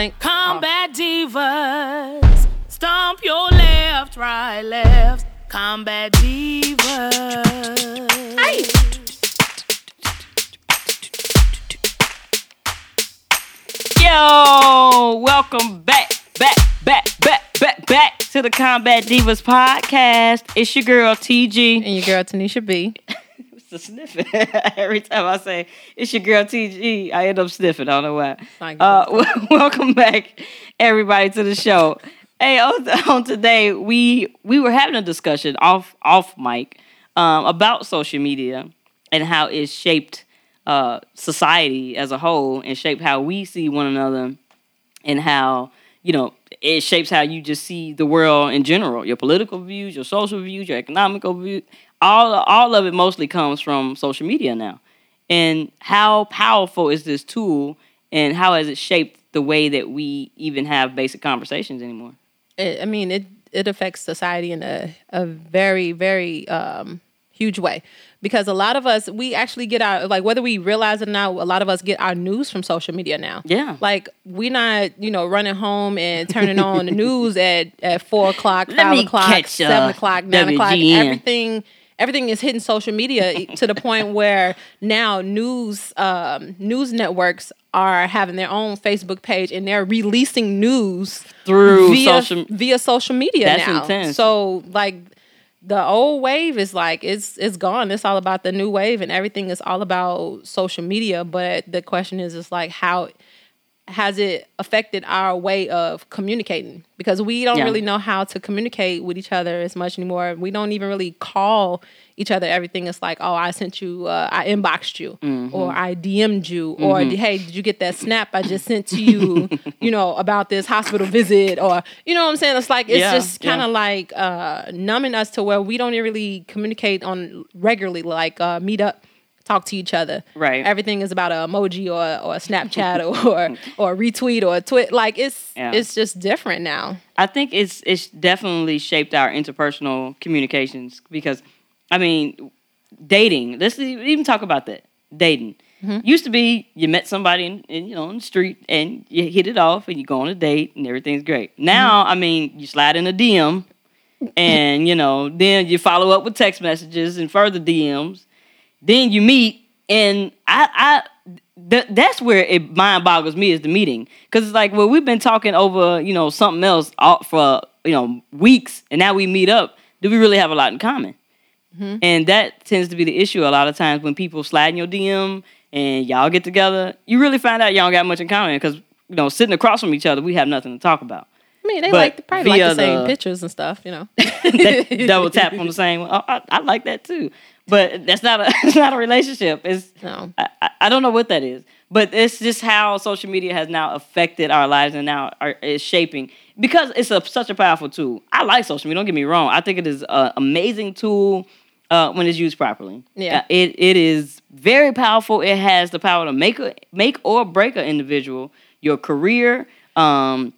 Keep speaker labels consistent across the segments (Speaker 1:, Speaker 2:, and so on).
Speaker 1: think
Speaker 2: Combat uh-huh. divas, stomp your left, right, left. Combat divas.
Speaker 1: Hey.
Speaker 3: Yo, welcome back, back, back, back, back, back to the Combat Divas podcast. It's your girl TG.
Speaker 1: and your girl Tanisha B.
Speaker 3: The sniffing. Every time I say it's your girl TG, I end up sniffing. I don't know why. Uh, welcome back, everybody, to the show. Hey, on, on today we we were having a discussion off off mic um, about social media and how it shaped uh, society as a whole and shaped how we see one another and how you know it shapes how you just see the world in general your political views your social views your economical views all all of it mostly comes from social media now and how powerful is this tool and how has it shaped the way that we even have basic conversations anymore
Speaker 1: It, I mean, it it affects society in a a very very um, huge way because a lot of us we actually get our like whether we realize it or not, a lot of us get our news from social media now.
Speaker 3: Yeah.
Speaker 1: like we're not you know running home and turning on the news at at four o'clock,
Speaker 3: Let
Speaker 1: five o'clock, seven o'clock, nine o'clock. Everything everything is hitting social media to the point where now news um, news networks are having their own Facebook page and they're releasing news
Speaker 3: Through
Speaker 1: via,
Speaker 3: social-
Speaker 1: via social media
Speaker 3: That's
Speaker 1: now.
Speaker 3: intense.
Speaker 1: So like the old wave is like it's it's gone. It's all about the new wave and everything is all about social media. But the question is is like how has it affected our way of communicating? Because we don't
Speaker 3: Yeah.
Speaker 1: really know how to communicate with each other as much anymore. We don't even really call each other. Everything is like, oh, I sent you, uh, I inboxed you,
Speaker 3: Mm-hmm.
Speaker 1: or I DM'd you, or hey, did you get that snap I just sent to you, you know, about this hospital visit, or you know what I'm saying? It's like it's
Speaker 3: Yeah,
Speaker 1: just kind
Speaker 3: yeah.
Speaker 1: of like uh, numbing us to where we don't really communicate on regularly, like uh, meet up. Talk to each other.
Speaker 3: Right.
Speaker 1: Everything is about an emoji or or a Snapchat or or a retweet or a tweet. Like it's
Speaker 3: Yeah.
Speaker 1: it's just different now.
Speaker 3: I think it's it's definitely shaped our interpersonal communications because, I mean, dating. Let's even talk about that. Dating mm-hmm. used to be you met somebody in, in you know on the street and you hit it off and you go on a date and everything's great. Mm-hmm. Now, I mean, you slide in a DM and you know then you follow up with text messages and further DMs. Then you meet and I I th- that's where it mind boggles me is the meeting. Because it's like well we've been talking over you know something else all, for you know weeks and now we meet up. Do we really have a lot in common? Mm-hmm. And that tends to be the issue a lot of times when people slide in your dm and y'all get together. You really find out y'all don't got much in common because you know sitting across from each other we have nothing to talk about.
Speaker 1: I mean, they
Speaker 3: But
Speaker 1: like probably like the same
Speaker 3: the-
Speaker 1: pictures and stuff, you know.
Speaker 3: Double tap on the same oh, I, I like that too but that's not a it's not a relationship it's
Speaker 1: No.
Speaker 3: I, I- don't know what that is, but it's just how social media has now affected our lives and now are, is shaping because it's a, such a powerful tool. I like social media. Don't get me wrong. I think it is an amazing tool uh, when it's used properly.
Speaker 1: Yeah.
Speaker 3: Uh, it it is very powerful. It has the power to make a, make or break an individual, your career. Um,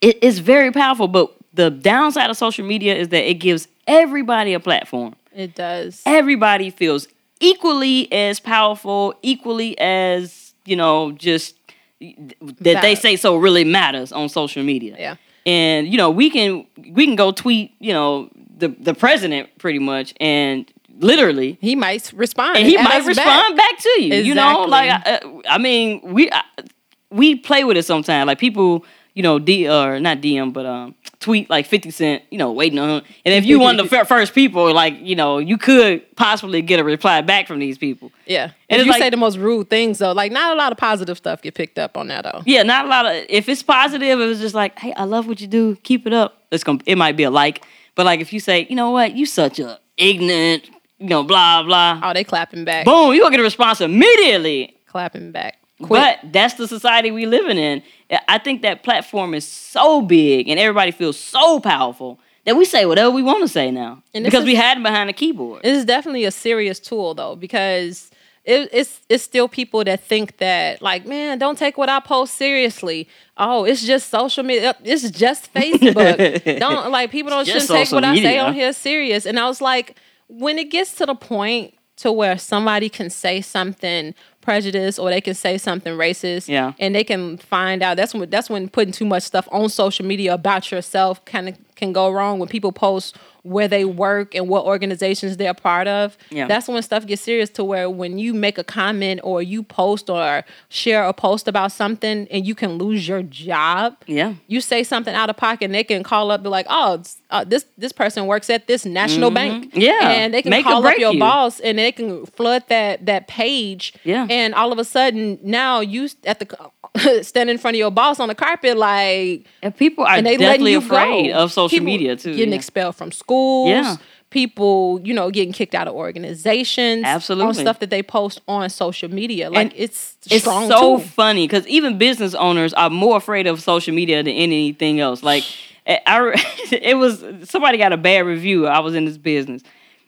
Speaker 3: it is very powerful, but the downside of social media is that it gives everybody a platform
Speaker 1: It does.
Speaker 3: everybody feels equally as powerful, equally as, you know, just that they say so really matters on social media.
Speaker 1: Yeah.
Speaker 3: And you know, we can we can go tweet, you know, the the president pretty much and literally
Speaker 1: He might respond.
Speaker 3: and he might respond back. to you. You know, like I, I mean, we I, we play with it sometimes. Like people, you know, D or not DM, but um, tweet like Fifty Cent, you know, waiting on. him. And if you one of the first people, like you know, you could possibly get a reply back from these people.
Speaker 1: Yeah.
Speaker 3: And it's
Speaker 1: you
Speaker 3: like-
Speaker 1: say the most rude things though. Like not a lot of positive stuff get picked up on that though.
Speaker 3: Yeah, not a lot of. If it's positive, it was just like, hey, I love what you do. Keep it up. It's gonna. It might be a like, but like if you say, you know what, you such a ignorant, you know, blah blah.
Speaker 1: Oh, they clapping back.
Speaker 3: Boom, you gonna get a response immediately.
Speaker 1: Clapping back. Quick.
Speaker 3: But that's the society we living in. I think that platform is so big and everybody feels so powerful that we say whatever we want to say now
Speaker 1: And
Speaker 3: because we
Speaker 1: is-
Speaker 3: hiding behind a keyboard.
Speaker 1: It is definitely a serious tool though, because it, it's it's still people that think that like, man, don't take what I post seriously. Oh, it's just social media. Uh, it's just Facebook. don't like people don't
Speaker 3: just
Speaker 1: shouldn't take what I say on here serious. And I was like, when it gets to the point to where somebody can say something prejudice or they can say something racist.
Speaker 3: Yeah.
Speaker 1: And they can find out that's when that's when putting too much stuff on social media about yourself kind of can go wrong when people post where they work and what organizations they're part of.
Speaker 3: Yeah.
Speaker 1: That's when stuff gets serious to where when you make a comment or you post or share a post about something and you can lose your job.
Speaker 3: Yeah.
Speaker 1: You say something out of pocket and they can call up be like, "Oh, uh, this this person works at this national bank."
Speaker 3: Mm-hmm. Yeah.
Speaker 1: And they can
Speaker 3: Make
Speaker 1: call up your
Speaker 3: you.
Speaker 1: boss and they can flood that that page.
Speaker 3: Yeah.
Speaker 1: And all of a sudden now you at the standing in front of your boss on the carpet like
Speaker 3: And people are
Speaker 1: and they
Speaker 3: definitely
Speaker 1: you
Speaker 3: afraid
Speaker 1: go.
Speaker 3: of social
Speaker 1: People
Speaker 3: media too.
Speaker 1: Getting
Speaker 3: yeah.
Speaker 1: expelled from schools.
Speaker 3: Yeah.
Speaker 1: People, you know, getting kicked out of organizations. On
Speaker 3: Absolutely.
Speaker 1: stuff that they post on social media. Like
Speaker 3: And
Speaker 1: it's
Speaker 3: it's so
Speaker 1: too.
Speaker 3: funny because even business owners are more afraid of social media than anything else. Like, eh, I, I- it was somebody got a bad review. I was in this business,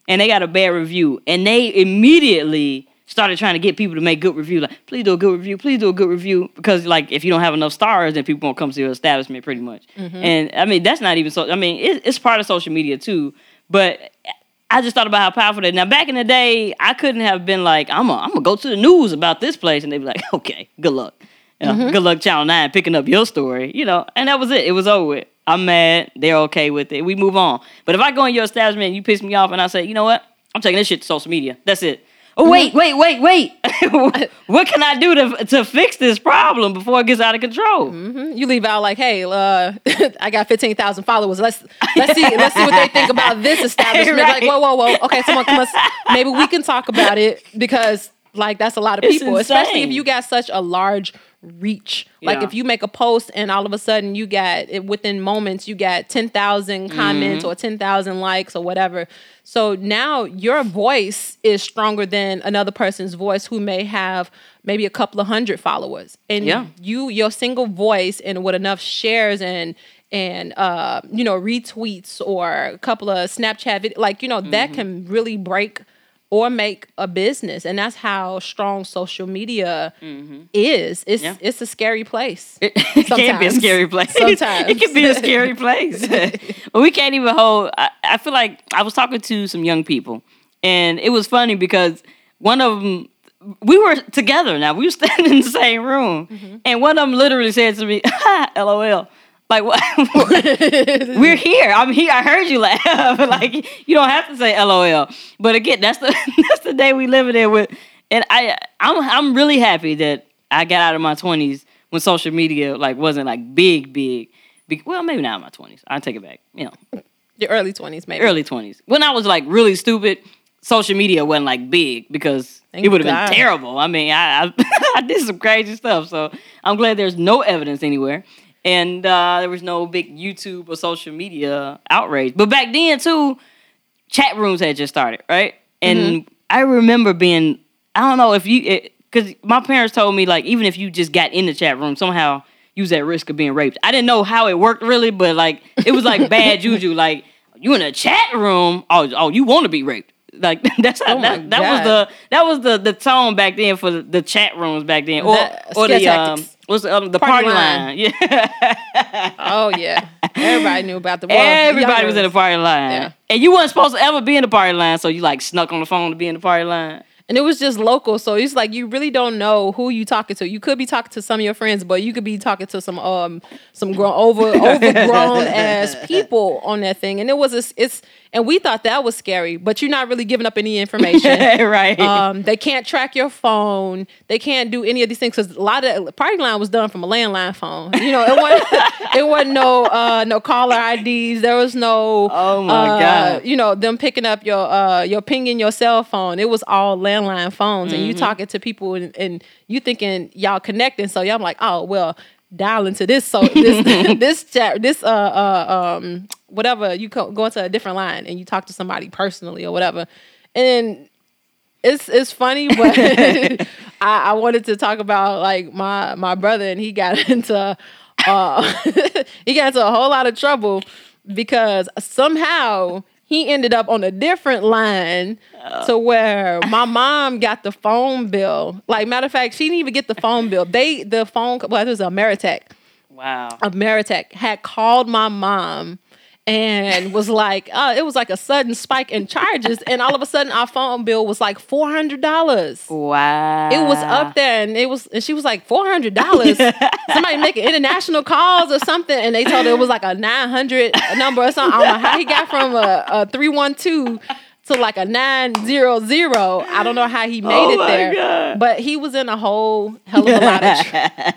Speaker 3: and they got a bad review, and they immediately started trying to get people to make good review. Like, please do a good review. Please do a good review because, like, if you don't have enough stars, then people won't come to your establishment, pretty much. Mm-hmm. And I mean, that's not even so. I mean, it, it's part of social media too, but. I just thought about how powerful that. Now, back in the day, I couldn't have been like, I'm gonna I'm gonna go to the news about this place, and they'd be like, okay, good luck, you know, mm-hmm. good luck, Channel Nine, picking up your story, you know, and that was it. It was over with. I'm mad. They're okay with it. We move on. But if I go in your establishment, and you piss me off, and I say, you know what, I'm taking this shit to social media. That's it. Oh wait, wait, wait, wait. what can I do to to fix this problem before it gets out of control?
Speaker 1: You leave out like, hey, uh, I got fifteen thousand followers. Let's let's see let's see what they think about this establishment.
Speaker 3: Right.
Speaker 1: Like, whoa, whoa, whoa. Okay, someone come us. Maybe we can talk about it because like that's a lot of
Speaker 3: It's
Speaker 1: people, especially if you got such a large reach. Like
Speaker 3: Yeah.
Speaker 1: if you make a post and all of a sudden you got within moments you got ten thousand comments
Speaker 3: Mm-hmm.
Speaker 1: or ten thousand likes or whatever. So now your voice is stronger than another person's voice who may have maybe a couple of hundred followers. And
Speaker 3: Yeah.
Speaker 1: you your single voice and with enough shares and and uh you know retweets or a couple of Snapchat vid- like you know
Speaker 3: Mm-hmm.
Speaker 1: that can really break or make a business and that's how strong social media is it's
Speaker 3: Mm-hmm. Yeah.
Speaker 1: it's a scary place
Speaker 3: It can be a scary place.
Speaker 1: Sometimes.
Speaker 3: it can be a scary place. but we can't even hold. I, I feel like I was talking to some young people, and it was funny because one of them, we were together now. We were standing in the same room,
Speaker 1: Mm-hmm.
Speaker 3: and one of them literally said to me, "LOL." Like what? We're here. I'm here. I heard you laugh. like you don't have to say LOL. But again, that's the that's the day we living in with. And I I'm I'm really happy that I got out of my twenties when social media like wasn't like big big. Be- well, maybe not in my twenties. I take it back. You know,
Speaker 1: your early 20s maybe
Speaker 3: early twenties when I was like really stupid. Social media wasn't like big because
Speaker 1: Thank
Speaker 3: it would have been terrible. I mean, I, I I did some crazy stuff. So I'm glad there's no evidence anywhere. And uh, there was no big YouTube or social media outrage. But back then too, chat rooms had just started, right? And
Speaker 1: Mm-hmm.
Speaker 3: I remember being, I don't know if you, because my parents told me like even if you just got in the chat room somehow you was at risk of being raped. I didn't know how it worked really, but like it was like bad juju. Like you in a chat room, oh oh you want to be raped. Like that's
Speaker 1: Oh
Speaker 3: that, that was the that was the the tone back then for the, the chat rooms back then, or
Speaker 1: That-
Speaker 3: or the um what's the, um, the
Speaker 1: Party
Speaker 3: party,
Speaker 1: line.
Speaker 3: line. Yeah,
Speaker 1: oh yeah. Everybody knew about the well,
Speaker 3: everybody was in the party line,
Speaker 1: Yeah.
Speaker 3: and you wasn't supposed to ever be in the party line, so you like snuck on the phone to be in the party line.
Speaker 1: and it was just local so it's like you really don't know who you talking to. You could be talking to some of your friends but you could be talking to some um some grown over overgrown ass people on that thing. And it was a, it's and we thought that was scary but you're not really giving up any information
Speaker 3: right?
Speaker 1: um, they can't track your phone. They can't do any of these things because a lot of party line was done from a landline phone. You know, it wasn't it wasn't no uh, no caller IDs. There was no
Speaker 3: Oh my
Speaker 1: uh,
Speaker 3: God.
Speaker 1: You know, them picking up your uh, your pinging your cell phone. It was all landline phones, and you
Speaker 3: Mm-hmm.
Speaker 1: talking to people and, and you thinking y'all connecting. So y'all like, oh well, dial into this so this this chat this uh uh um whatever you co- go into a different line and you talk to somebody personally or whatever, and it's it's funny, but I, I wanted to talk about like my my brother, and he got into uh he got into a whole lot of trouble because somehow he ended up on a different line to where my mom got the phone bill. Like matter of fact, she didn't even get the phone bill. They the phone well it was Ameritech.
Speaker 3: wow.
Speaker 1: Ameritech had called my mom and was like, uh, it was like a sudden spike in charges, and all of a sudden our phone bill was like four hundred dollars.
Speaker 3: Wow.
Speaker 1: It was up there, and it was, and she was like four hundred dollars. Somebody making international calls or something, and they told her it was like a nine hundred number or something. I don't know how he got from a, a three one two to like a nine zero zero. I don't know how he made
Speaker 3: Oh
Speaker 1: it there,
Speaker 3: God.
Speaker 1: but he was in a whole hell of a lot of tr-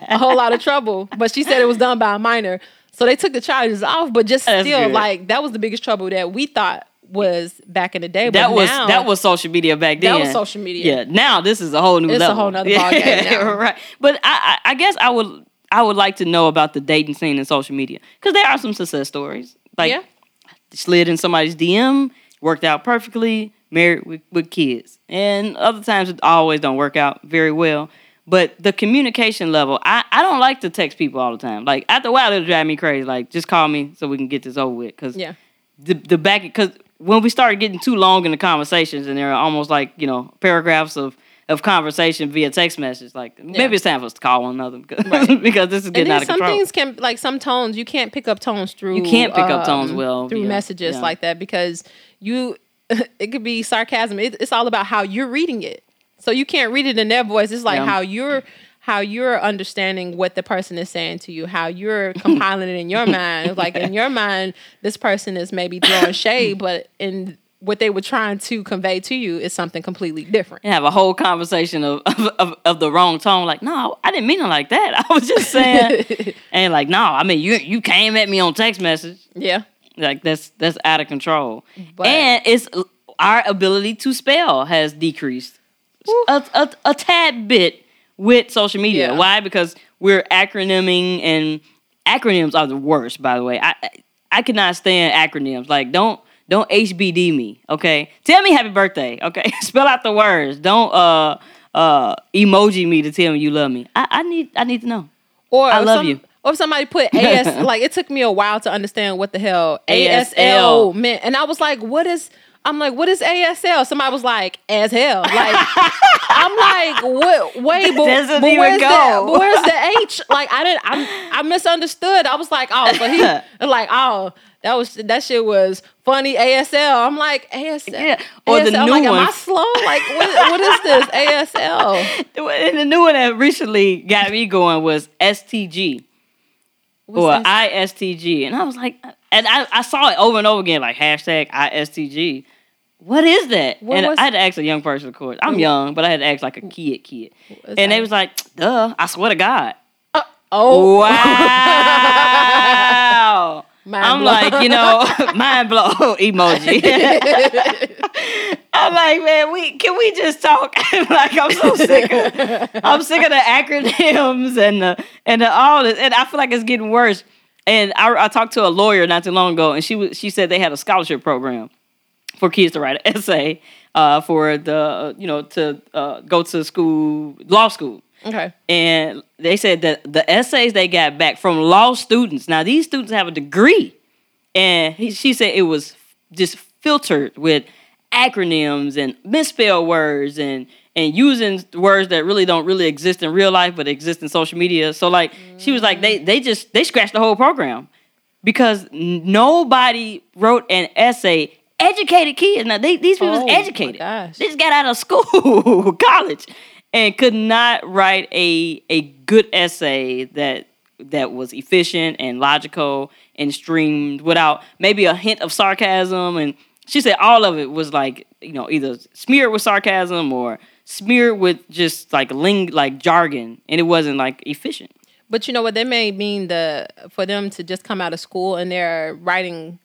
Speaker 1: a whole lot of trouble. But she said it was done by a minor, so they took the charges off. But just
Speaker 3: That's
Speaker 1: still,
Speaker 3: good.
Speaker 1: like that was the biggest trouble that we thought was back in the day.
Speaker 3: That was
Speaker 1: now,
Speaker 3: that was social media back then.
Speaker 1: That was social media.
Speaker 3: Yeah. Now this is a whole new
Speaker 1: It's a
Speaker 3: level.
Speaker 1: whole nother ballgame
Speaker 3: right. But I, I I guess I would I would like to know about the dating scene in social media because there are some success stories. Like
Speaker 1: Yeah.
Speaker 3: slid in somebody's DM, worked out perfectly, married with, with kids. And other times it always don't work out very well. But the communication level, I, I don't like to text people all the time. Like after a while, it'll drive me crazy. Like just call me so we can get this over with. Cause
Speaker 1: Yeah.
Speaker 3: the the back because when we started getting too long in the conversations and they're almost like you know paragraphs of of conversation via text message, like maybe it's time for us to call one another because, because this is getting out of
Speaker 1: some
Speaker 3: control.
Speaker 1: Some things can like some tones you can't pick up tones through.
Speaker 3: You can't pick up tones
Speaker 1: um,
Speaker 3: well
Speaker 1: through
Speaker 3: via-
Speaker 1: messages
Speaker 3: yeah.
Speaker 1: like that because you it could be sarcasm. It, it's all about how you're reading it. So you can't read it in their voice. It's like
Speaker 3: Yeah.
Speaker 1: how you're how you're understanding what the person is saying to you, how you're compiling it in your mind. It's like in your mind, this person is maybe throwing shade, but in what they were trying to convey to you is something completely different.
Speaker 3: and have a whole conversation of, of, of, of the wrong tone. Like, no, I didn't mean it like that. I was just saying, and like, no, I mean, you you came at me on text message.
Speaker 1: Yeah.
Speaker 3: Like that's that's out of control.
Speaker 1: But-
Speaker 3: and it's our ability to spell has decreased a, a, a tad bit with social media.
Speaker 1: Yeah.
Speaker 3: Why? Because we're acronyming and acronyms are the worst. By the way, I I cannot stand acronyms. Like don't don't HBD me. Okay, tell me happy birthday. Okay, spell out the words. Don't uh uh emoji me to tell me you love me. I, I need I need to know.
Speaker 1: Or
Speaker 3: I love
Speaker 1: some-
Speaker 3: you.
Speaker 1: Or if somebody put AS, like it took me a while to understand what the hell
Speaker 3: ASL.
Speaker 1: ASL meant, and I was like, "What is?" I'm like, "What is ASL?" Somebody was like, "As hell." Like, I'm like, "What? Wait, but, but where's the but where's the H?" Like, I didn't. I I misunderstood. I was like, "Oh, so he like, oh." That was that shit was funny ASL. I'm like ASL.
Speaker 3: Yeah. Or the
Speaker 1: I'm
Speaker 3: new
Speaker 1: like, Am I slow? Like what, what is this ASL?
Speaker 3: And the new one that recently got me going was STG.
Speaker 1: What's
Speaker 3: or
Speaker 1: this?
Speaker 3: ISTG. And I was like, and I, I saw it over and over again, like hashtag ISTG. What is that?
Speaker 1: What
Speaker 3: and
Speaker 1: was-
Speaker 3: I had to ask a young person, of course. I'm young, but I had to ask like a kid, kid. And
Speaker 1: that?
Speaker 3: they was like, duh, I swear to God.
Speaker 1: Uh, oh
Speaker 3: Wow.
Speaker 1: Mind
Speaker 3: I'm
Speaker 1: blown.
Speaker 3: like, you know, mind blow emoji. I'm like, man, we can we just talk? like, I'm so sick. Of, I'm sick of the acronyms and the and the, all this, and I feel like it's getting worse. And I, I talked to a lawyer not too long ago, and she was she said they had a scholarship program for kids to write an essay uh, for the uh, you know to uh, go to school law school
Speaker 1: okay.
Speaker 3: and they said that the essays they got back from law students. Now these students have a degree, and he, she said it was just filtered with acronyms and misspelled words and and using words that really don't really exist in real life but exist in social media. So like she was like they they just they scratched the whole program because nobody wrote an essay. Educated kids. Now they, these people
Speaker 1: Oh,
Speaker 3: was educated. They just got out of school, college, and could not write a a good essay that that was efficient and logical and streamed without maybe a hint of sarcasm. And she said all of it was like you know either smeared with sarcasm or smeared with just like ling like jargon, and it wasn't like efficient.
Speaker 1: But you know what? That may mean the for them to just come out of school and they're writing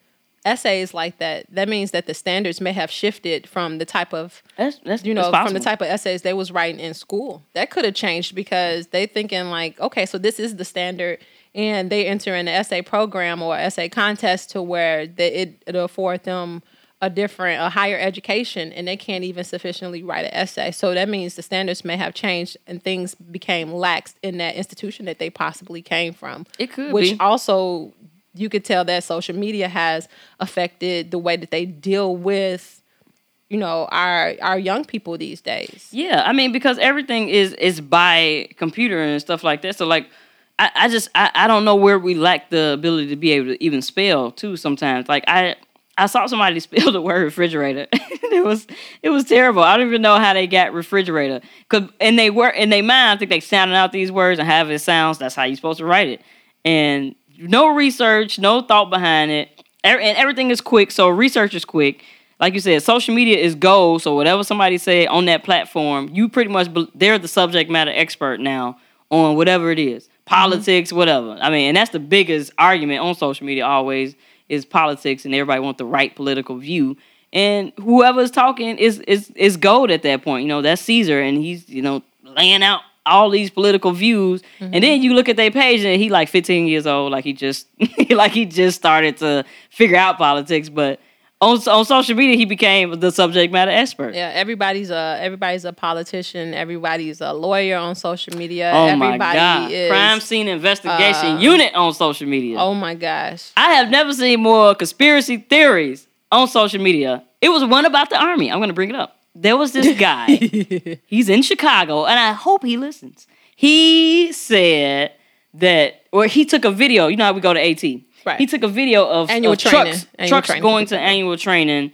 Speaker 1: essays like that. That means that the standards may have shifted from the type of
Speaker 3: That's that's
Speaker 1: you know from the type of essays they was writing in school. That could have changed because they thinking like, okay, so this is the standard, and they enter in an essay program or essay contest to where they, it it'll afford them a different, a higher education, and they can't even sufficiently write an essay. So that means the standards may have changed and things became lax in that institution that they possibly came from.
Speaker 3: It could
Speaker 1: which
Speaker 3: be.
Speaker 1: also you could tell that social media has affected the way that they deal with you know our our young people these days
Speaker 3: Yeah, I mean because everything is is by computer and stuff like that. So like I, I just I, I don't know where we lack the ability to be able to even spell too. Sometimes, like I I saw somebody spell the word refrigerator. it was it was terrible. I don't even know how they got refrigerator. Cause and they were in their mind, I think they sounded out these words and have it sounds. That's how you're supposed to write it. And no research, no thought behind it, and everything is quick. So research is quick. Like you said, social media is gold. So whatever somebody say on that platform, you pretty much they're the subject matter expert now on whatever it is, mm-hmm. politics, whatever. I mean, and that's the biggest argument on social media always is politics, and everybody want the right political view. And whoever's talking is is is gold at that point. You know, that's Caesar, and he's you know laying out all these political views. And then you look at their page, and he like 15 years old, like he just like he just started to figure out politics. But on on social media, he became the subject matter expert.
Speaker 1: Yeah, everybody's a everybody's a politician. Everybody's a lawyer on social media.
Speaker 3: Oh
Speaker 1: Everybody
Speaker 3: my god!
Speaker 1: is
Speaker 3: Crime scene investigation
Speaker 1: uh,
Speaker 3: unit on social media.
Speaker 1: Oh my gosh.
Speaker 3: I have never seen more conspiracy theories on social media. It was one about the army. I'm going to bring it up. There was this guy. he's in Chicago, and I hope he listens. He said that, or he took a video. You know how we go to AT.
Speaker 1: Right.
Speaker 3: He took a video of,
Speaker 1: Annual
Speaker 3: of
Speaker 1: training.
Speaker 3: trucks,
Speaker 1: Annual
Speaker 3: trucks
Speaker 1: training.
Speaker 3: going to annual training.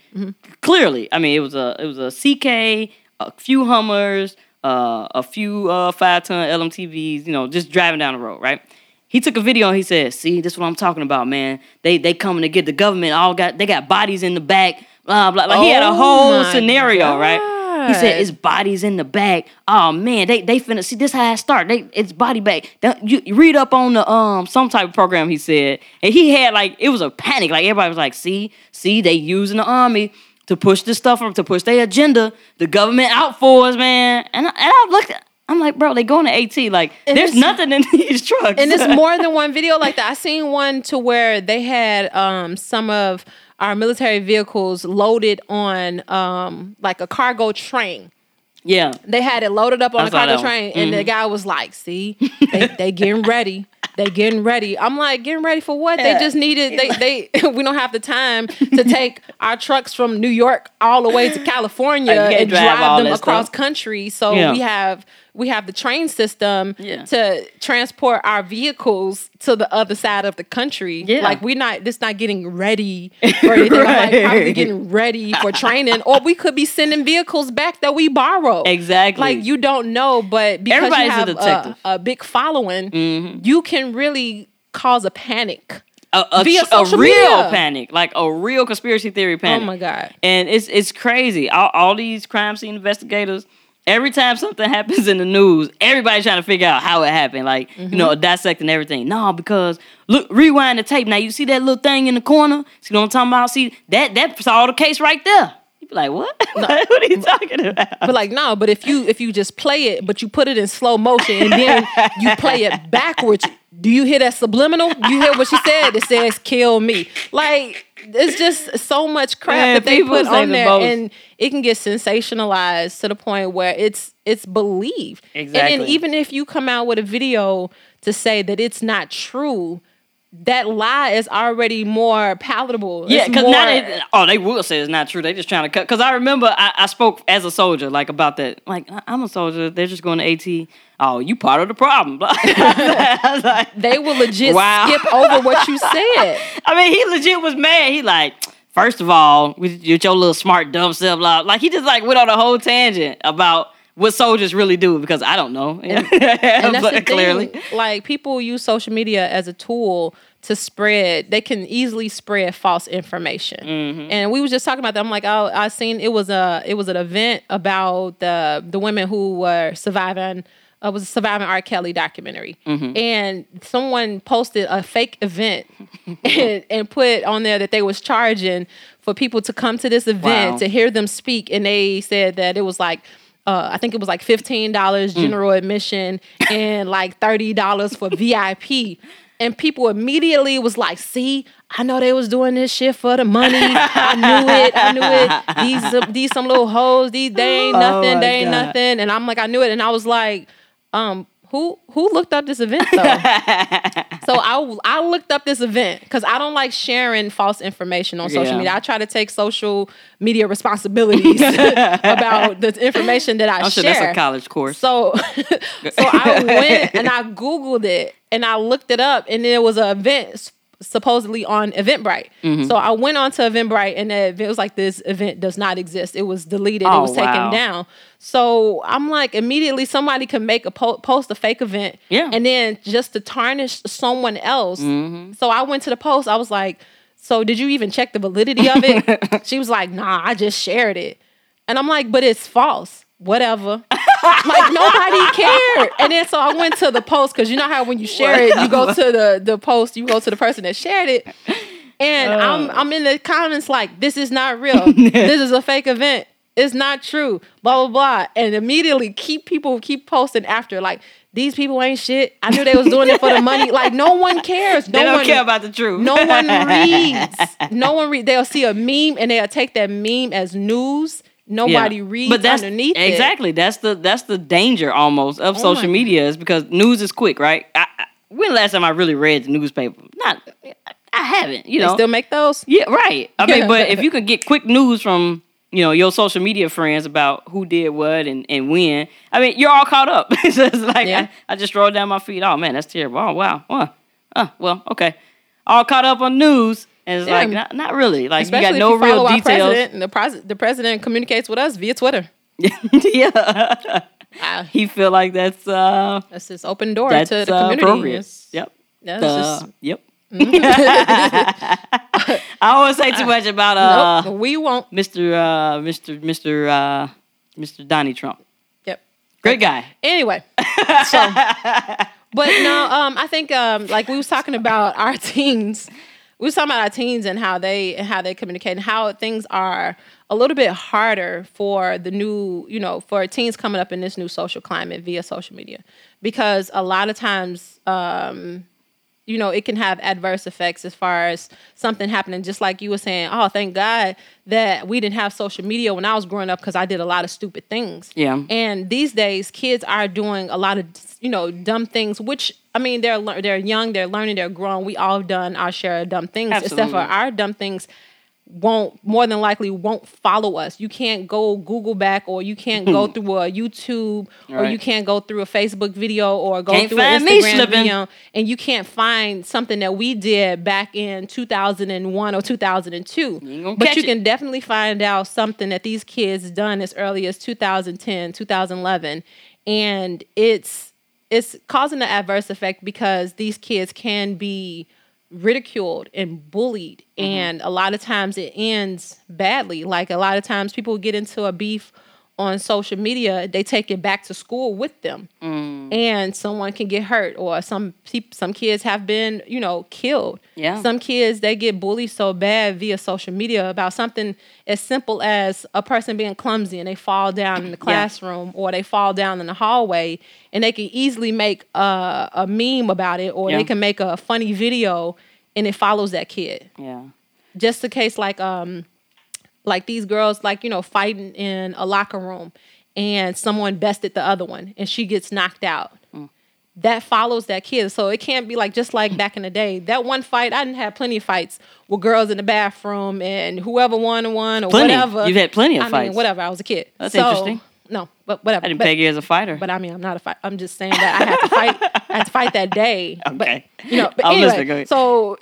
Speaker 3: Clearly, I mean, it was a it was a CK, a few Hummers, uh, a few uh, five ton LMTVs. You know, just driving down the road, right? He took a video and he said, "See, this is what I'm talking about, man. They they coming to get the government. All got they got bodies in the back. Blah blah. Like he had a
Speaker 1: Oh
Speaker 3: whole scenario, right? He said
Speaker 1: God.
Speaker 3: it's bodies in the bag. Oh man, they they finna see this how it start. They it's body bag. You, you read up on the um some type of program he said, and he had like it was a panic. Like everybody was like, see, see, they using the army to push this stuff to push their agenda. The government out for us, man. And I, and I looked. At, I'm like, bro, they going to AT. Like,
Speaker 1: And
Speaker 3: there's nothing in these trucks.
Speaker 1: and it's more than one video like that. I seen one to where they had um some of our military vehicles loaded on um like a cargo train.
Speaker 3: yeah.
Speaker 1: They had it loaded up on a cargo train, and the guy was like, "See, they, they getting ready. They getting ready." I'm like, "Getting ready for what? They just needed. They they we don't have the time to take our trucks from New York all the way to California
Speaker 3: Like,
Speaker 1: and
Speaker 3: drive
Speaker 1: drive them across
Speaker 3: stuff.
Speaker 1: country. So
Speaker 3: Yeah.
Speaker 1: we have we have the train system
Speaker 3: Yeah.
Speaker 1: to transport our vehicles to the other side of the country.
Speaker 3: Yeah.
Speaker 1: Like we're not this not getting ready for anything. I'm like, how are we getting ready for training? or we could be sending vehicles back that we borrow.
Speaker 3: Exactly.
Speaker 1: Like you don't know, but because
Speaker 3: Everybody's
Speaker 1: you
Speaker 3: a
Speaker 1: have
Speaker 3: detective. Mm-hmm.
Speaker 1: a, a big following, you can really cause a panic.
Speaker 3: a, a,
Speaker 1: via
Speaker 3: a real
Speaker 1: media.
Speaker 3: panic, like a real conspiracy theory panic.
Speaker 1: Oh my god.
Speaker 3: And it's it's crazy. All, all these crime scene investigators, every time something happens in the news, everybody's trying to figure out how it happened. Like, you
Speaker 1: Mm-hmm.
Speaker 3: know, dissecting everything. No, because look, rewind the tape. Now you see that little thing in the corner? See what I'm talking about? See that that's all the case right there. You be like, what? No. what are you talking about?
Speaker 1: But like no, but if you if you just play it, but you put it in slow motion and then you play it backwards, do you hear that subliminal? You hear what she said? It says "kill me." Like it's just so much crap
Speaker 3: Man,
Speaker 1: that they put on there,
Speaker 3: most.
Speaker 1: and it can get sensationalized to the point where it's it's believed. And
Speaker 3: Exactly.
Speaker 1: then even if you come out with a video to say that it's not true. That lie is already more palatable.
Speaker 3: Yeah, because
Speaker 1: more-
Speaker 3: now they oh they will say it's not true. They just trying to cut. Because I remember I, I spoke as a soldier like about that. Like I'm a soldier. They're just going to AT. Oh, you part of the problem. Like,
Speaker 1: they will legit
Speaker 3: Wow.
Speaker 1: skip over what you said.
Speaker 3: I mean, he legit was mad. He like, first of all, with your little smart dumb self, like he just like went on a whole tangent about what soldiers really do because I don't know.
Speaker 1: and
Speaker 3: But
Speaker 1: the
Speaker 3: clearly,
Speaker 1: thing. Like people use social media as a tool to spread. They can easily spread false information.
Speaker 3: Mm-hmm.
Speaker 1: And we was just talking about that. I'm like, oh, I seen it was a it was an event about the the women who were surviving. uh, It was a surviving R. Kelly documentary,
Speaker 3: Mm-hmm.
Speaker 1: and someone posted a fake event and, and put on there that they was charging for people to come to this event
Speaker 3: Wow.
Speaker 1: to hear them speak, and they said that it was like uh, I think it was like fifteen dollars
Speaker 3: Mm.
Speaker 1: general admission and like thirty dollars for VIP. And people immediately was like, "See, I know they was doing this shit for the money. I knew it. I knew it. These uh, these some little hoes. These they ain't
Speaker 3: Oh
Speaker 1: nothing.
Speaker 3: my
Speaker 1: They ain't
Speaker 3: God.
Speaker 1: nothing." And I'm like, I knew it. And I was like, um, who who looked up this event though? so I I looked up this event because I don't like sharing false information on social
Speaker 3: Yeah.
Speaker 1: media. I try to take social media responsibilities about the information that I
Speaker 3: I'm sure
Speaker 1: share.
Speaker 3: that's a college course.
Speaker 1: So, so I went and I googled it and I looked it up, and it was an event supposedly on Eventbrite.
Speaker 3: Mm-hmm.
Speaker 1: So I went on to Eventbrite, and it was like, "This event does not exist. It was deleted. it
Speaker 3: Oh,
Speaker 1: was taken
Speaker 3: wow.
Speaker 1: down." So I'm like, immediately somebody can make a po- post a fake event,
Speaker 3: Yeah.
Speaker 1: and then just to tarnish someone else.
Speaker 3: Mm-hmm.
Speaker 1: So I went to the post. I was like, "So did you even check the validity of it?" she was like, "Nah, I just shared it." And I'm like, but it's false. Whatever. like nobody cared. And then so I went to the post because you know how when you share it, you go to the the post, you go to the person that shared it. And oh. I'm I'm in the comments like, this is not real. this is a fake event. It's not true. Blah blah blah. And immediately keep people keep posting after like these people ain't shit. I knew they was doing it for the money. Like no one cares. No
Speaker 3: they don't
Speaker 1: one
Speaker 3: care about the truth.
Speaker 1: no one reads. No one read. They'll see a meme and they'll take that meme as news. Nobody reads
Speaker 3: but that's
Speaker 1: underneath it.
Speaker 3: exactly that's the that's the danger almost of
Speaker 1: Oh
Speaker 3: social media is because news is quick, right? I, I, when the last time I really read the newspaper? Not, I haven't. You
Speaker 1: They
Speaker 3: know,
Speaker 1: still make those.
Speaker 3: yeah, right. I mean, but if you can get quick news from you know your social media friends about who did what and, and when, I mean, you're all caught up. it's just like
Speaker 1: Yeah.
Speaker 3: I, I just rolled down my feet. Oh man, that's terrible. Oh wow. Oh, uh, well, okay. All caught up on news. And it's
Speaker 1: Yeah.
Speaker 3: like not, not really. Like
Speaker 1: Especially
Speaker 3: you got no
Speaker 1: you
Speaker 3: real details.
Speaker 1: president, and the president, the president communicates with us via Twitter.
Speaker 3: yeah.
Speaker 1: Ah,
Speaker 3: he feel like that's uh
Speaker 1: that's just open door to the
Speaker 3: uh,
Speaker 1: community.
Speaker 3: appropriate. Yep.
Speaker 1: it's
Speaker 3: Uh,
Speaker 1: just-
Speaker 3: yep. I always say too much about uh
Speaker 1: nope, we won't.
Speaker 3: Mr. Uh Mr. Mr. Uh Mr. Donnie Trump.
Speaker 1: Yep.
Speaker 3: Great guy.
Speaker 1: Anyway, so but no, um, I think um, like we was talking about our teens. We was talking about our teens and how they and how they communicate and how things are a little bit harder for the new, you know, for teens coming up in this new social climate via social media, because a lot of times, um, you know, it can have adverse effects as far as something happening. Just like you were saying, oh, thank God that we didn't have social media when I was growing up because I did a lot of stupid things.
Speaker 3: Yeah.
Speaker 1: And these days, kids are doing a lot of you know dumb things. Which I mean, they're they're young, they're learning, they're growing. We all done our share of dumb things. Except for our dumb things won't more than likely won't follow us. You can't go Google back or you can't go through a YouTube or you can't go through a Facebook video or go
Speaker 3: Can't
Speaker 1: through an Instagram video and you can't find something that we did back in 2001 or 2002.
Speaker 3: ain't
Speaker 1: But you
Speaker 3: it.
Speaker 1: can definitely find out something that these kids done as early as 2010, 2011 and it's it's causing an adverse effect because these kids can be ridiculed and bullied
Speaker 3: Mm-hmm.
Speaker 1: and a lot of times it ends badly like a lot of times people get into a beef on social media they take it back to school with them
Speaker 3: Mm.
Speaker 1: and someone can get hurt or some some kids have been you know killed
Speaker 3: Yeah.
Speaker 1: some kids they get bullied so bad via social media about something as simple as a person being clumsy and they fall down in the classroom or they fall down in the hallway and they can easily make a, a meme about it or
Speaker 3: Yeah.
Speaker 1: they can make a funny video and it follows that kid
Speaker 3: Yeah.
Speaker 1: just a case like um like these girls like you know fighting in a locker room and someone bested the other one and she gets knocked out mm. that follows that kid so it can't be like just like back in the day that one fight i didn't have plenty of fights with girls in the bathroom and whoever won won or
Speaker 3: Plenty.
Speaker 1: whatever
Speaker 3: You've had plenty of
Speaker 1: I mean, whatever i was a kid
Speaker 3: That's
Speaker 1: So,
Speaker 3: interesting.
Speaker 1: no but whatever
Speaker 3: I didn't
Speaker 1: but,
Speaker 3: peg you as a fighter.
Speaker 1: but I mean, I'm not a fight. I'm just saying that I had to fight. I had to fight that day.
Speaker 3: Okay.
Speaker 1: But, you know, but
Speaker 3: I'm
Speaker 1: anyway,
Speaker 3: listening. Go ahead.
Speaker 1: so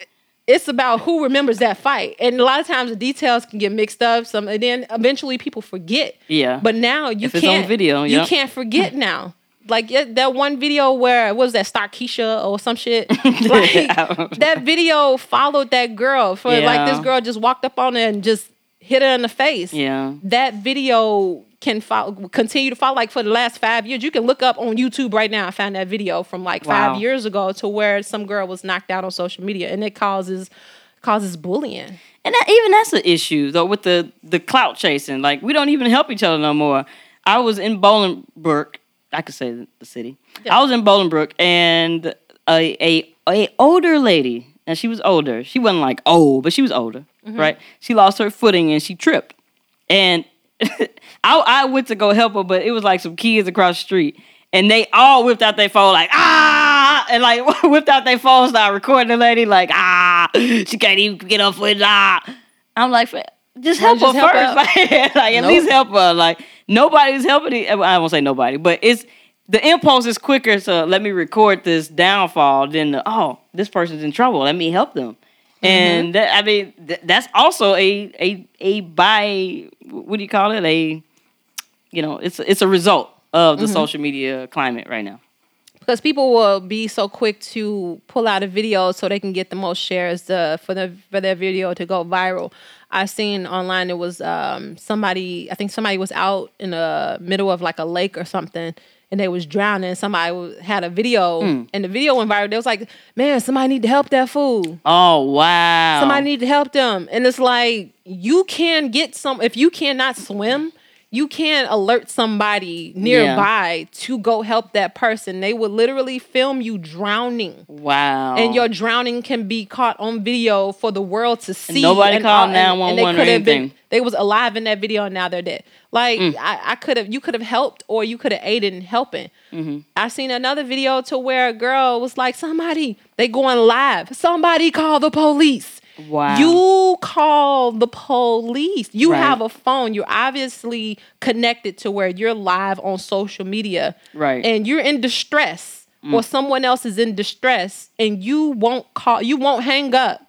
Speaker 1: it's about who remembers that fight, and a lot of times the details can get mixed up. Some, and then eventually people forget.
Speaker 3: Yeah.
Speaker 1: But now you
Speaker 3: If it's on
Speaker 1: can't.
Speaker 3: video,
Speaker 1: you can't forget now. Like that one video where what was that Starkeisha or some shit? Like that video followed that girl for like this girl just walked up on her and just hit her in the face
Speaker 3: yeah.
Speaker 1: that video can follow, continue to follow like for the last five years. You can look up on YouTube right now. I found that video from like
Speaker 3: Wow.
Speaker 1: five years ago to where some girl was knocked out on social media, and it causes causes bullying.
Speaker 3: And that, even that's an issue though with the the clout chasing. Like we don't even help each other no more. I was in Bolingbrook. I could say the- city.
Speaker 1: Yeah.
Speaker 3: I was in Bolingbrook, and a a a older lady, and she was older. She wasn't like old, but she was older,
Speaker 1: Mm-hmm.
Speaker 3: right? She lost her footing and she tripped, and I I went to go help her, but it was like some kids across the street. and they all whipped out their phone like ah, and like whipped out their phone, started recording the lady like ah, she can't even get up with ah. I'm like, just help
Speaker 1: just
Speaker 3: her
Speaker 1: help
Speaker 3: first,
Speaker 1: her.
Speaker 3: like, like, at
Speaker 1: Nope.
Speaker 3: least help her. Like nobody's helping. it- I won't say nobody, but it's the impulse is quicker to let me record this downfall than the, oh this person's in trouble. Let me help them.
Speaker 1: Mm-hmm.
Speaker 3: And that, I mean th- that's also a a a by what do you call it a you know it's it's a result of
Speaker 1: Mm-hmm.
Speaker 3: the social media climate right now.
Speaker 1: because people will be so quick to pull out a video so they can get the most shares uh, for the for their video to go viral. I seen online it was um, somebody I think somebody was out in the middle of like a lake or something and they was drowning. Somebody had a video and the video went viral. They was like, "Man, somebody need to help that fool.
Speaker 3: Oh wow!
Speaker 1: Somebody need to help them." And it's like you can get some if you cannot swim. You can alert somebody nearby to go help that person. They would literally film you drowning
Speaker 3: wow,
Speaker 1: and your drowning can be caught on video for the world to see.
Speaker 3: nobody called
Speaker 1: and- and they
Speaker 3: 911 or
Speaker 1: have been-
Speaker 3: anything.
Speaker 1: They was alive in that video, and now they're dead. Like
Speaker 3: Mm.
Speaker 1: I, I could have, you could have helped, or you could have aided in helping.
Speaker 3: Mm-hmm.
Speaker 1: I seen another video to where a girl was like, "Somebody, they going live. Somebody call the police."
Speaker 3: Wow.
Speaker 1: You call the police. You
Speaker 3: Right.
Speaker 1: have a phone. You're obviously connected to where you're live on social media.
Speaker 3: Right.
Speaker 1: And you're in distress or
Speaker 3: Mm.
Speaker 1: someone else is in distress and you won't call you won't hang up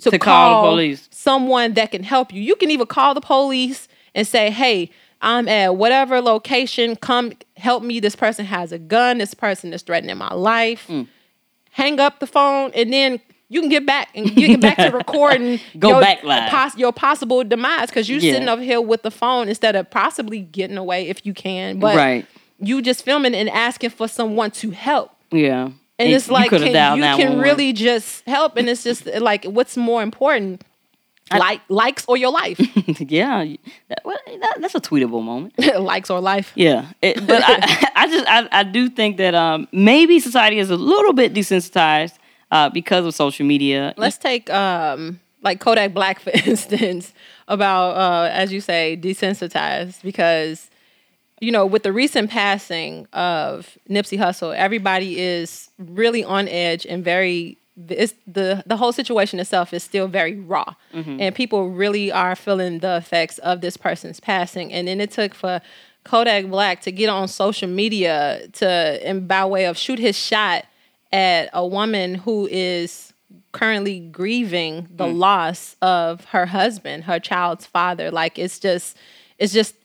Speaker 1: to,
Speaker 3: To call the police.
Speaker 1: someone that can help you. You can even call the police and say, "Hey, I'm at whatever location. Come help me. This person has a gun. This person is threatening my life."
Speaker 3: Mm.
Speaker 1: Hang up the phone and then you can get back and you get back to recording.
Speaker 3: Go
Speaker 1: your,
Speaker 3: back live.
Speaker 1: pos- your possible demise because you
Speaker 3: Yeah.
Speaker 1: sitting over here with the phone instead of possibly getting away if you can. But
Speaker 3: right.
Speaker 1: you just filming and asking for someone to help.
Speaker 3: Yeah.
Speaker 1: And it's like can, you can
Speaker 3: 911.
Speaker 1: really just help, and it's just like what's more important, like likes or your life,
Speaker 3: yeah. That, well, that, that's a tweetable moment.
Speaker 1: likes or life.
Speaker 3: Yeah, it, but I, I just I, I do think that um, maybe society is a little bit desensitized uh, because of social media.
Speaker 1: Let's take um like Kodak Black for instance about uh as you say desensitized. Because you know with the recent passing of Nipsey Hussle everybody is really on edge and very it's the the whole situation itself is still very raw. And people really are feeling the effects of this person's passing. And then it took for Kodak Black to get on social media to and by way of shoot his shot at a woman who is currently grieving the loss of her husband, her child's father. Like it's just it's just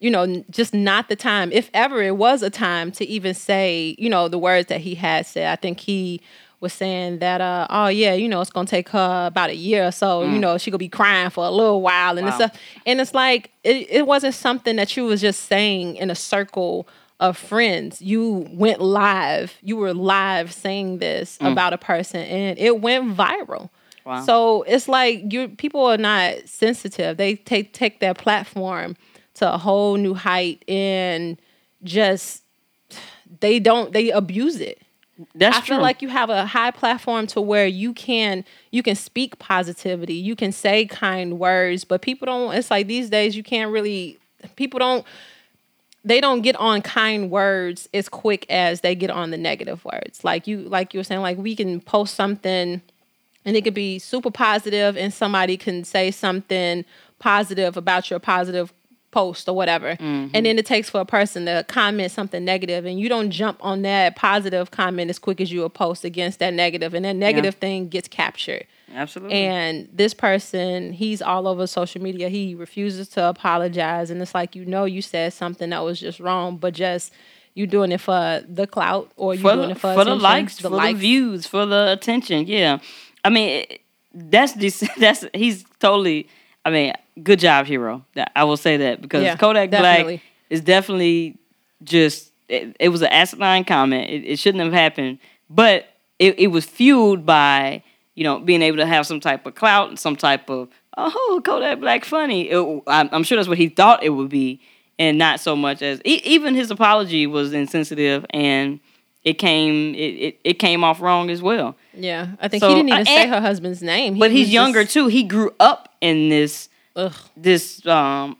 Speaker 1: you know, just not the time. If ever it was a time to even say, you know, the words that he had said. I think he was saying that uh oh yeah, you know, it's gonna take her about a year or so, you know, she gonna be crying for a little while and
Speaker 3: Wow.
Speaker 1: stuff. And it's like it, it wasn't something that you was just saying in a circle of friends. You went live. You were live saying this mm. about a person and it went viral.
Speaker 3: Wow.
Speaker 1: So it's like you people are not sensitive. They take take their platform to a whole new height and just they don't they abuse it.
Speaker 3: That's true
Speaker 1: I
Speaker 3: true.
Speaker 1: feel like you have a high platform to where you can you can speak positivity, you can say kind words, but people don't it's like these days you can't really people don't they don't get on kind words as quick as they get on the negative words. Like you like you were saying like we can post something and it could be super positive and somebody can say something positive about your positive post or whatever. Mm-hmm. And then it takes for a person to comment something negative and you don't jump on that positive comment as quick as you will post against that negative and that negative thing gets captured
Speaker 3: Absolutely.
Speaker 1: and this person he's all over social media he refuses to apologize and it's like you know you said something that was just wrong but just you doing it for the clout or you
Speaker 3: for
Speaker 1: doing
Speaker 3: the,
Speaker 1: it for,
Speaker 3: for the likes, for the views, for the attention. Yeah, I mean that's this. That's he's totally. I mean, good job, hero. I will say that because
Speaker 1: Yeah,
Speaker 3: Kodak
Speaker 1: definitely.
Speaker 3: Black is definitely just. It, it was an asinine comment. It, it shouldn't have happened, but it, it was fueled by you know being able to have some type of clout, and some type of oh Kodak Black funny. It- I'm, I'm sure that's what he thought it would be, and not so much as e- even his apology was insensitive and it came it, it, it came off wrong as well.
Speaker 1: yeah i think
Speaker 3: So,
Speaker 1: he didn't even
Speaker 3: uh,
Speaker 1: say
Speaker 3: and-
Speaker 1: her husband's name He
Speaker 3: But he's younger
Speaker 1: just-
Speaker 3: too. He grew up in this
Speaker 1: ugh.
Speaker 3: this um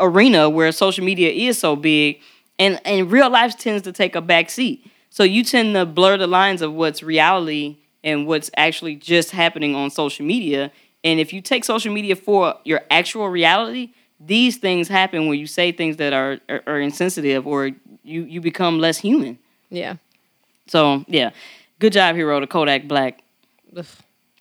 Speaker 3: arena where social media is so big and and real life tends to take a back seat. So you tend to blur the lines of what's reality and what's actually just happening on social media. And if you take social media for your actual reality, these things happen when you say things that are are, are insensitive or you you become less human.
Speaker 1: Yeah.
Speaker 3: So yeah, good job, hero. The Kodak Black.
Speaker 1: Ugh.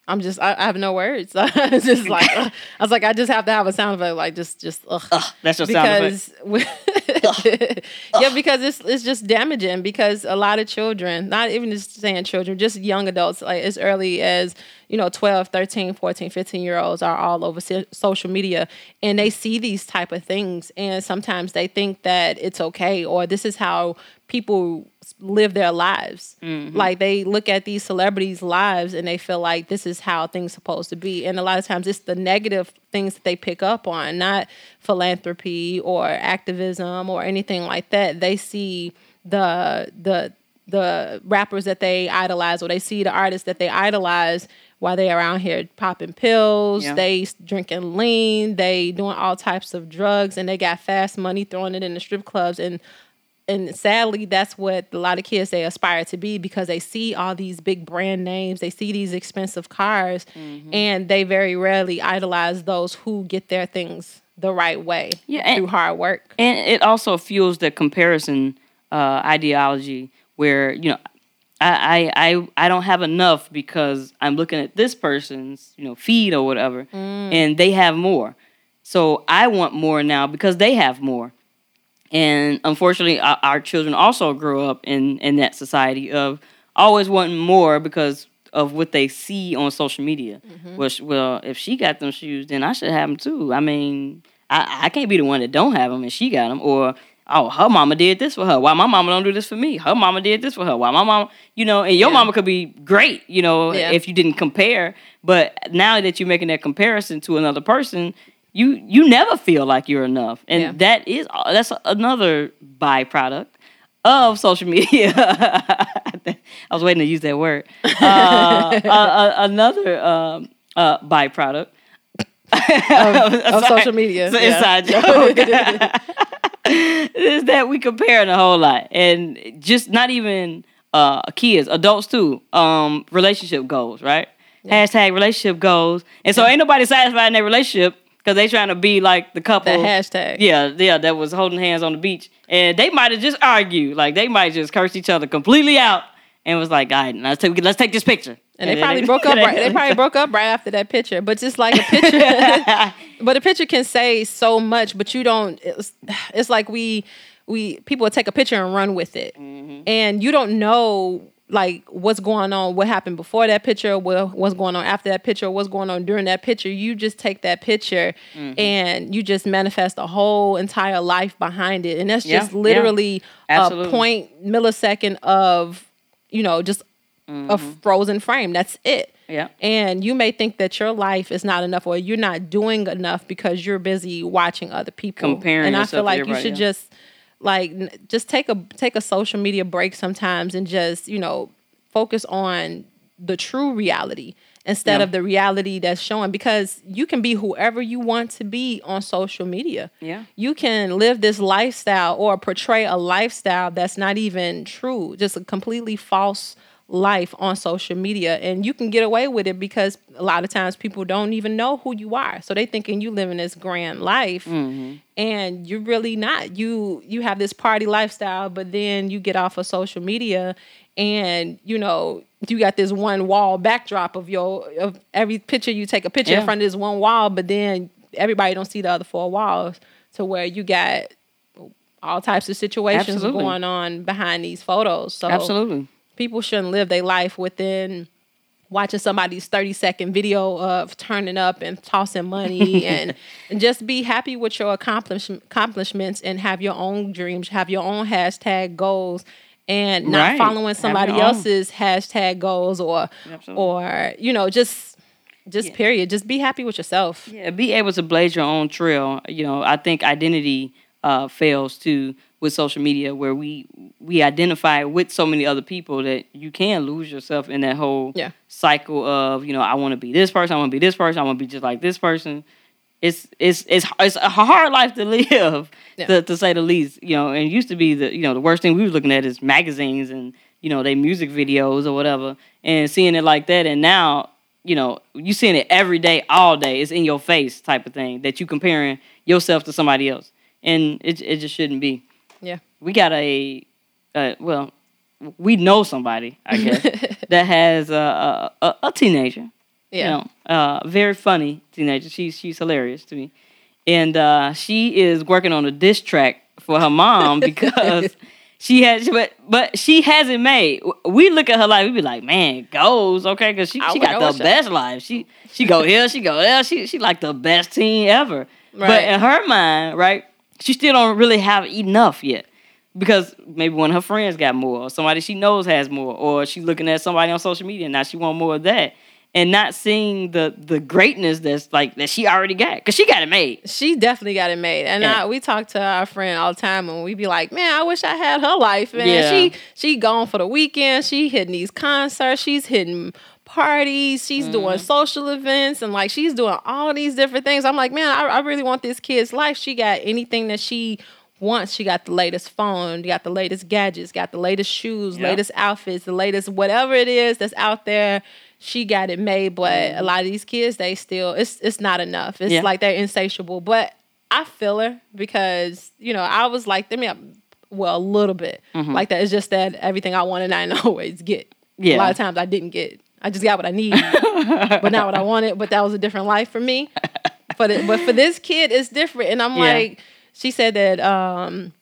Speaker 1: I'm just I, I have no words. it's just like ugh. I was like I just have to have a sound effect like just just ugh.
Speaker 3: Ugh, that's your sound effect.
Speaker 1: yeah because it's it's just damaging because a lot of children not even just saying children just young adults like as early as you know 12 13 14 15 year olds are all over so- social media and they see these type of things and sometimes they think that it's okay or this is how people live their lives. Mm-hmm. Like they look at these celebrities lives and they feel like this is how things supposed to be. And a lot of times it's the negative things that they pick up on not philanthropy or activism or anything like that. They see the the the rappers that they idolize or they see the artists that they idolize while they around here popping pills.
Speaker 3: Yeah.
Speaker 1: they drinking lean. They doing all types of drugs and they got fast money throwing it in the strip clubs and and sadly that's what a lot of kids they aspire to be because they see all these big brand names. They see these expensive cars
Speaker 3: Mm-hmm.
Speaker 1: and they very rarely idolize those who get their things the right way
Speaker 3: Yeah, and-
Speaker 1: through hard work.
Speaker 3: and it also fuels the comparison uh, ideology where you know I, I I I don't have enough because I'm looking at this person's you know feed or whatever, and they have more, so I want more now because they have more, and unfortunately our, our children also grow up in in that society of always wanting more because of what they see on social media. Mm-hmm. Well, sh- well, if she got them shoes, then I should have them too. I mean, I, I can't be the one that don't have them and she got them, or oh, her mama did this for her. Why my mama don't do this for me? Her mama did this for her. Why my mama, you know, and your
Speaker 1: Yeah.
Speaker 3: mama could be great, you know,
Speaker 1: Yeah.
Speaker 3: if you didn't compare. But now that you're making that comparison to another person, you you never feel like you're enough, and
Speaker 1: Yeah.
Speaker 3: that is that's another byproduct of social media. I was waiting to use that word. Uh, uh, uh, another um, uh, byproduct
Speaker 1: of social media
Speaker 3: It's
Speaker 1: yeah.
Speaker 3: inside joke. is that we comparing a whole lot, and just not even uh, kids, adults too. Um, relationship goals, right? Hashtag relationship goals, and so ain't nobody satisfied in their relationship because they trying to be like the couple.
Speaker 1: the hashtag
Speaker 3: Yeah, yeah, that was holding hands on the beach, and they might have just argued, like they might just curse each other completely out, and was like, "All right, let's take let's take this picture."
Speaker 1: And they
Speaker 3: then
Speaker 1: probably broke up. Right, they probably broke up right after that picture. But just like a picture, but a picture can say so much. But you don't. It's, it's like we we people will take a picture and run with it,
Speaker 3: Mm-hmm.
Speaker 1: and you don't know like what's going on, what happened before that picture, what what's going on after that picture, what's going on during that picture. You just take that picture
Speaker 3: Mm-hmm.
Speaker 1: and you just manifest a whole entire life behind it, and that's
Speaker 3: Yeah,
Speaker 1: just
Speaker 3: yeah.
Speaker 1: literally a point millisecond of you know just a frozen frame. That's it.
Speaker 3: Mm-hmm. Yeah.
Speaker 1: And you may think that your life is not enough or you're not doing enough because you're busy watching other people.
Speaker 3: Comparing
Speaker 1: And I feel like you should
Speaker 3: yeah.
Speaker 1: just like just take a take a social media break sometimes and just, you know, focus on the true reality instead
Speaker 3: Yeah.
Speaker 1: of the reality that's showing because you can be whoever you want to be on social media.
Speaker 3: Yeah.
Speaker 1: You can live this lifestyle or portray a lifestyle that's not even true, just a completely false life on social media and you can get away with it because a lot of times people don't even know who you are. So they thinking you living this grand life mm-hmm. and you're really not. You you have this party lifestyle but then you get off of social media and you know you got this one wall backdrop of your of every picture you take a picture in front of this one wall but then everybody don't see the other four walls to where you got all types of situations
Speaker 3: Absolutely.
Speaker 1: going on behind these photos. So
Speaker 3: Absolutely.
Speaker 1: People shouldn't live their life within watching somebody's 30 second video of turning up and tossing money and, and just be happy with your accomplish, accomplishments and have your own dreams have your own hashtag goals and not
Speaker 3: Right.
Speaker 1: following somebody
Speaker 3: own.
Speaker 1: else's hashtag goals or
Speaker 3: Absolutely.
Speaker 1: or you know just just period just be happy with yourself
Speaker 3: Yeah, be able to blaze your own trail. You know, I think identity uh, fails too with social media, where we we identify with so many other people that you can lose yourself in that whole
Speaker 1: Yeah.
Speaker 3: cycle of you know I want to be this person, I want to be this person, I want to be just like this person. it's it's it's it's a hard life to live,
Speaker 1: Yeah.
Speaker 3: to, to say the least. You know, and it used to be the you know the worst thing we was looking at is magazines and you know they music videos or whatever, and seeing it like that. And now you know you seeing it every day, all day. It's in your face type of thing that you comparing yourself to somebody else, and it it just shouldn't be. We got a, uh, well, we know somebody I guess that has a a, a, teenager
Speaker 1: Yeah.
Speaker 3: you know, uh, very funny teenager. She's she's hilarious to me, and uh, she is working on a diss track for her mom because she has, but but she hasn't made. We look at her life, we be like, man, goes okay, because she,
Speaker 1: I
Speaker 3: she got the best life. She she go here, she go there. She she like the best teen ever.
Speaker 1: Right.
Speaker 3: But in her mind, right, she still don't really have enough yet. Because maybe one of her friends got more, or somebody she knows has more, or she's looking at somebody on social media now she want more of that, and not seeing the the greatness that's like that she already got, cause she got it made.
Speaker 1: She definitely got it made, and
Speaker 3: Yeah.
Speaker 1: I, we talk to our friend all the time, and we be like, "Man, I wish I had her life." Man,
Speaker 3: Yeah.
Speaker 1: she she gone for the weekend. She hitting these concerts. She's hitting parties. She's
Speaker 3: Mm-hmm.
Speaker 1: doing social events, and like she's doing all these different things. I'm like, man, I, I really want this kid's life. She got anything that she wants. She got the latest phone, got the latest gadgets, got the latest shoes,
Speaker 3: Yeah.
Speaker 1: latest outfits, the latest whatever it is that's out there. She got it made, but a lot of these kids, they still it's it's not enough. It's
Speaker 3: Yeah.
Speaker 1: like they're insatiable. But I feel her because you know I was like them, well a little bit
Speaker 3: Mm-hmm.
Speaker 1: like that. It's just that everything I wanted, I didn't always get.
Speaker 3: Yeah.
Speaker 1: a lot of times I didn't get. I just got what I needed, but not what I wanted. But that was a different life for me. But it, but for this kid, it's different. And I'm
Speaker 3: Yeah.
Speaker 1: like, she said that um,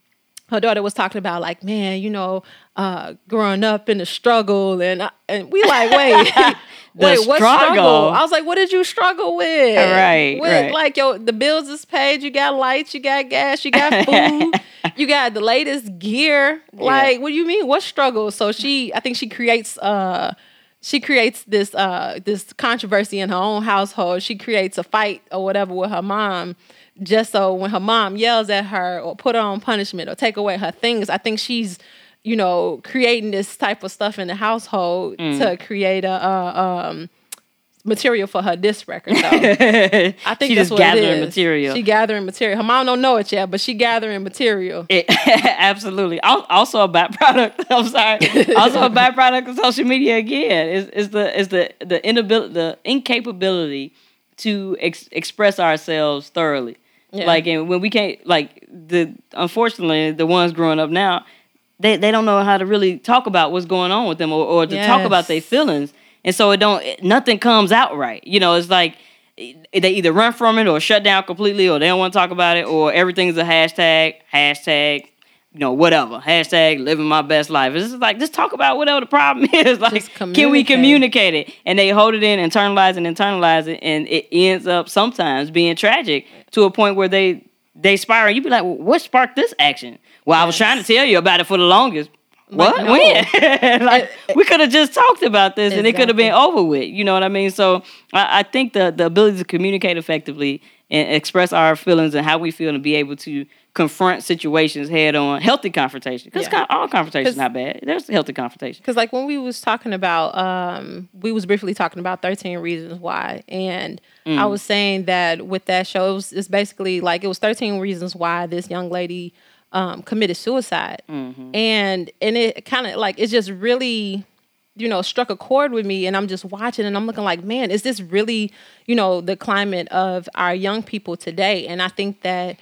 Speaker 1: her daughter was talking about like, man, you know, uh, growing up in the struggle, and I- and we like, wait, wait, what struggle? I was like, what did you struggle with?
Speaker 3: Right,
Speaker 1: With,
Speaker 3: right.
Speaker 1: Like, yo, the bills is paid. You got lights. You got gas. You got food. you got the latest gear. Like, what do you mean? What struggle? So she, I think she creates. uh she creates this uh this controversy in her own household. She creates a fight or whatever with her mom just so when her mom yells at her or put her on punishment or take away her things, I think she's you know creating this type of stuff in the household
Speaker 3: Mm.
Speaker 1: to create a, uh um material for her disc record. So I think
Speaker 3: she
Speaker 1: that's
Speaker 3: just
Speaker 1: what it
Speaker 3: gathering
Speaker 1: is.
Speaker 3: material.
Speaker 1: She gathering material. Her mom don't know it yet, but she gathering material.
Speaker 3: It, absolutely. Also a byproduct. I'm sorry. Also a byproduct of social media again is is the is the the inability the incapability to ex- express ourselves thoroughly.
Speaker 1: Yeah.
Speaker 3: Like and when we can't like the unfortunately the ones growing up now they they don't know how to really talk about what's going on with them or, or to talk about their feelings and so it don't it- nothing comes out right. You know, it's like eh, they either run from it or shut down completely or they don't want to talk about it or everything's a hashtag hashtag you know whatever. Hashtag living my best life. It's just like just talk about whatever the problem is. Like can we
Speaker 1: communicate.
Speaker 3: it? And they hold it in internalize and internalize it and it ends up sometimes being tragic to a point where they they spiral. You'd be like well, what sparked this action? Well i was trying to tell you about it for the longest.
Speaker 1: Like,
Speaker 3: what?
Speaker 1: no.
Speaker 3: when? Like we could have just talked about this and it could have been over with you know what i mean? So I, I think the the ability to communicate effectively and express our feelings and how we feel and be able to confront situations head on healthy confrontation because
Speaker 1: Yeah.
Speaker 3: all confrontation is not bad there's healthy confrontation
Speaker 1: Because like when we was talking about, um, we was briefly talking about Thirteen Reasons Why, and
Speaker 3: Mm.
Speaker 1: I was saying that with that show, it was it's basically like it was Thirteen Reasons Why this young lady um, committed suicide,
Speaker 3: Mm-hmm.
Speaker 1: and and it kind of like it just really you know struck a chord with me and i'm just watching and i'm looking like man is this really you know the climate of our young people today and i think that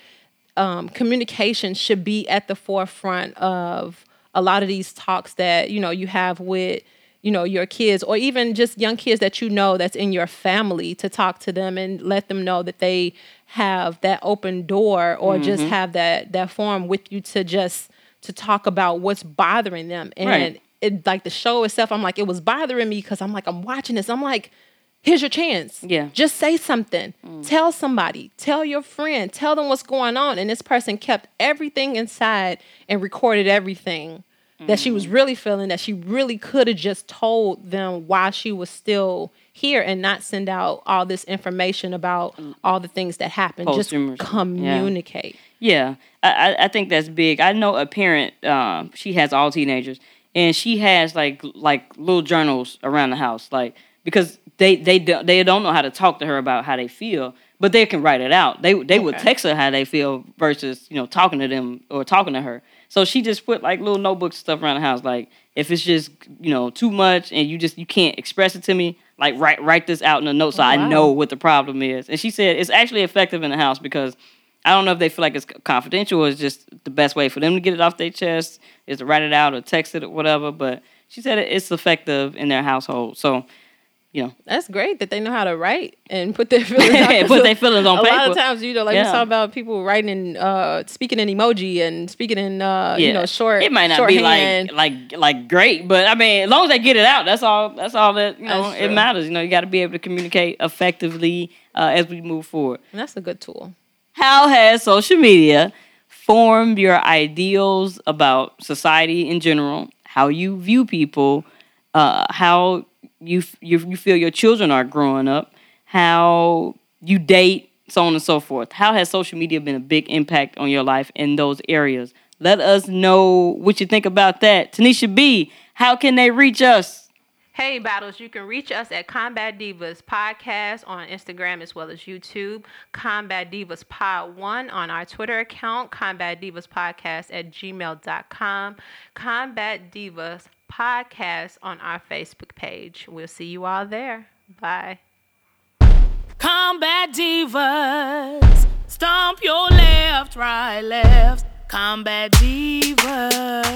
Speaker 1: um, communication should be at the forefront of a lot of these talks that you know you have with you know your kids or even just young kids that you know that's in your family to talk to them and let them know that they have that open door or just have that that forum with you to just to talk about what's bothering them. And
Speaker 3: Right.
Speaker 1: it like the show itself i'm like it was bothering me because i'm like i'm watching this. I'm like here's your chance.
Speaker 3: Yeah.
Speaker 1: just say something. Mm. Tell somebody. Tell your friend. Tell them what's going on. And this person kept everything inside and recorded everything that she was mm. really feeling that she really could have just told them while she was still here and not send out all this information about mm. all the things that happened. Just
Speaker 3: Posthumous. Yeah.
Speaker 1: communicate.
Speaker 3: Yeah, I, I- I think that's big. I know a parent. Um, she has all teenagers, and she has like like little journals around the house, like because they they don't they don't know how to talk to her about how they feel, but they can write it out. They they would text her how they feel versus you know talking to them or talking to her. So she just put like little notebooks and stuff around the house. Like if it's just you know too much and you just you can't express it to me, like write write this out in a note so
Speaker 1: Oh,
Speaker 3: I know what the problem is. And she said it's actually effective in the house because I don't know if they feel like it's confidential or it's just the best way for them to get it off their chest is to write it out or text it or whatever. But she said it's effective in their household. So you know
Speaker 1: That's great that they know how to write and put their feelings out.
Speaker 3: Put their feelings on paper.
Speaker 1: a lot of times, you know, like
Speaker 3: Yeah.
Speaker 1: we talk about people writing in, uh, speaking in emoji and speaking in, uh, you know, short.
Speaker 3: It might not be like like like great, but I mean, as long as they get it out, that's all. That's all that you know. It matters. You know, you got to be able to communicate effectively uh, as we move forward.
Speaker 1: And that's a good tool.
Speaker 3: How has social media formed your ideals about society in general? How you view people? Uh, how you, you you feel your children are growing up? How you date? So on and so forth. How has social media been a big impact on your life in those areas? Let us know what you think about that. Tanisha B, how can they reach us?
Speaker 1: Hey, Battles, you can reach us at Combat Divas Podcast on Instagram as well as YouTube. Combat Divas Pod 1 on our Twitter account. Combat Divas Podcast at gmail.com. Combat Divas Podcast on our Facebook page. We'll see you all there. Bye.
Speaker 2: Combat divas, stomp your left, right, left. Combat divas.